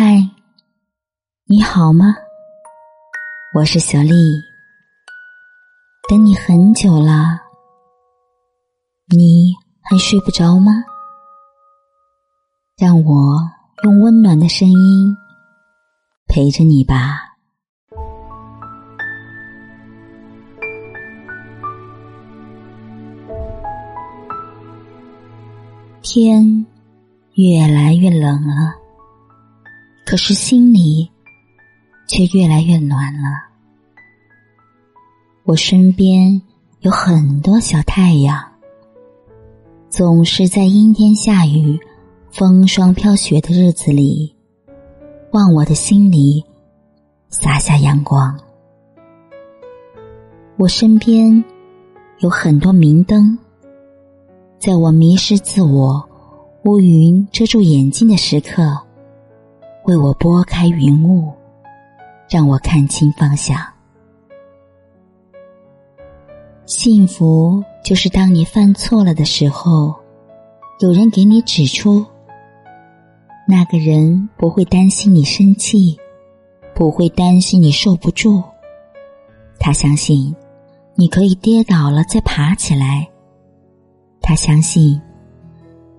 嗨，你好吗？我是小丽，等你很久了，你还睡不着吗？让我用温暖的声音陪着你吧。天越来越冷了。可是心里却越来越暖了。我身边有很多小太阳，总是在阴天下雨、风霜飘雪的日子里，往我的心里洒下阳光。我身边有很多明灯，在我迷失自我、乌云遮住眼睛的时刻。为我拨开云雾，让我看清方向。幸福就是当你犯错了的时候，有人给你指出。那个人不会担心你生气，不会担心你受不住。他相信你可以跌倒了再爬起来。他相信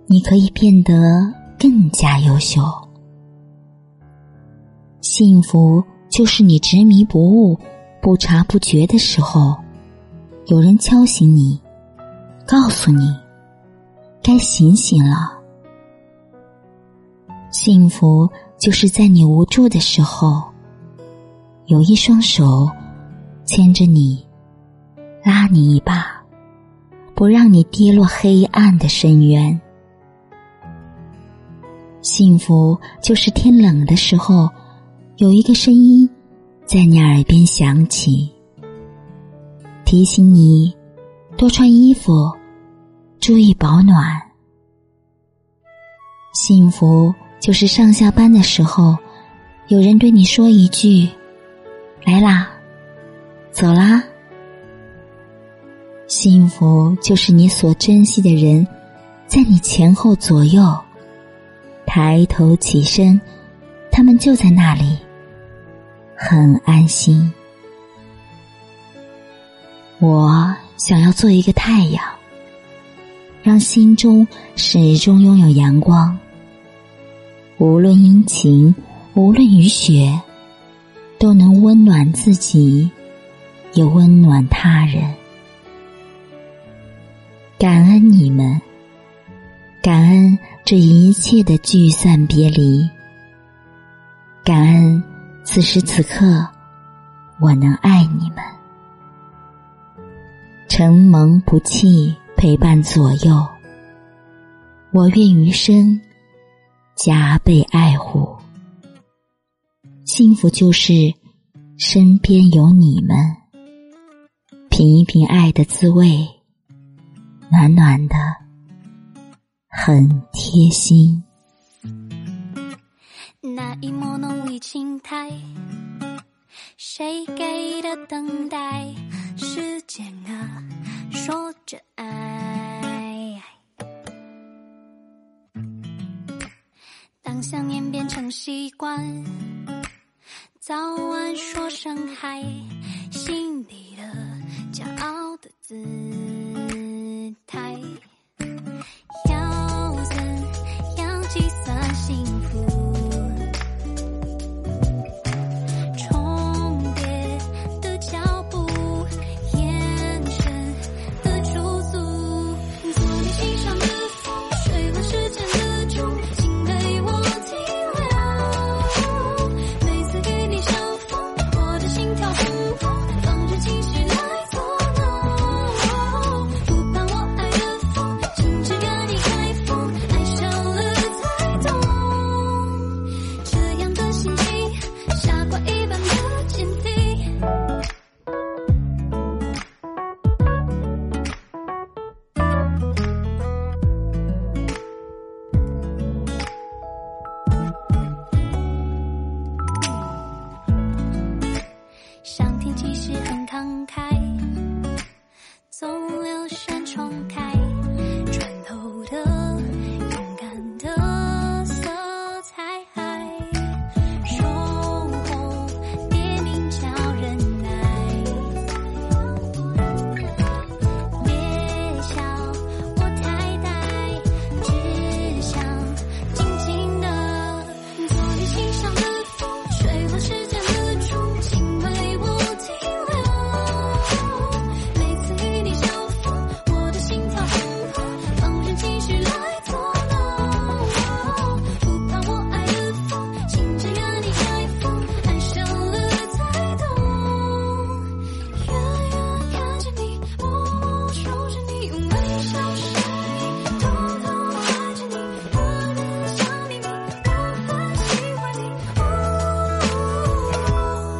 你可以变得更加优秀。幸福就是你执迷不悟、不察不觉的时候，有人敲醒你，告诉你该醒醒了。幸福就是在你无助的时候，有一双手牵着你，拉你一把，不让你跌落黑暗的深渊。幸福就是天冷的时候。有一个声音在你耳边响起，提醒你多穿衣服，注意保暖。幸福就是上下班的时候，有人对你说一句：“来啦，走啦。”幸福就是你所珍惜的人，在你前后左右，抬头起身，他们就在那里。很安心。我想要做一个太阳，让心中始终拥有阳光。无论阴晴，无论雨雪，都能温暖自己，也温暖他人。感恩你们，感恩这一切的聚散别离，感恩。此时此刻，我能爱你们，承蒙不弃，陪伴左右。我愿余生加倍爱护。幸福就是身边有你们，品一品爱的滋味，暖暖的，很贴心。一抹浓丽青苔，谁给的等待？时间啊，说着爱。当想念变成习惯，早晚说声嗨，心底的骄傲的字。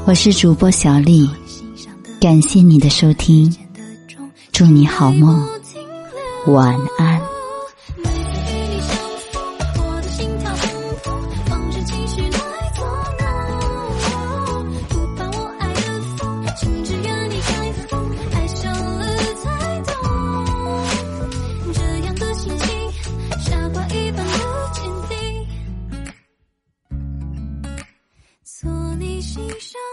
我是主播小丽，感谢你的收听，祝你好梦，晚安。做你心上。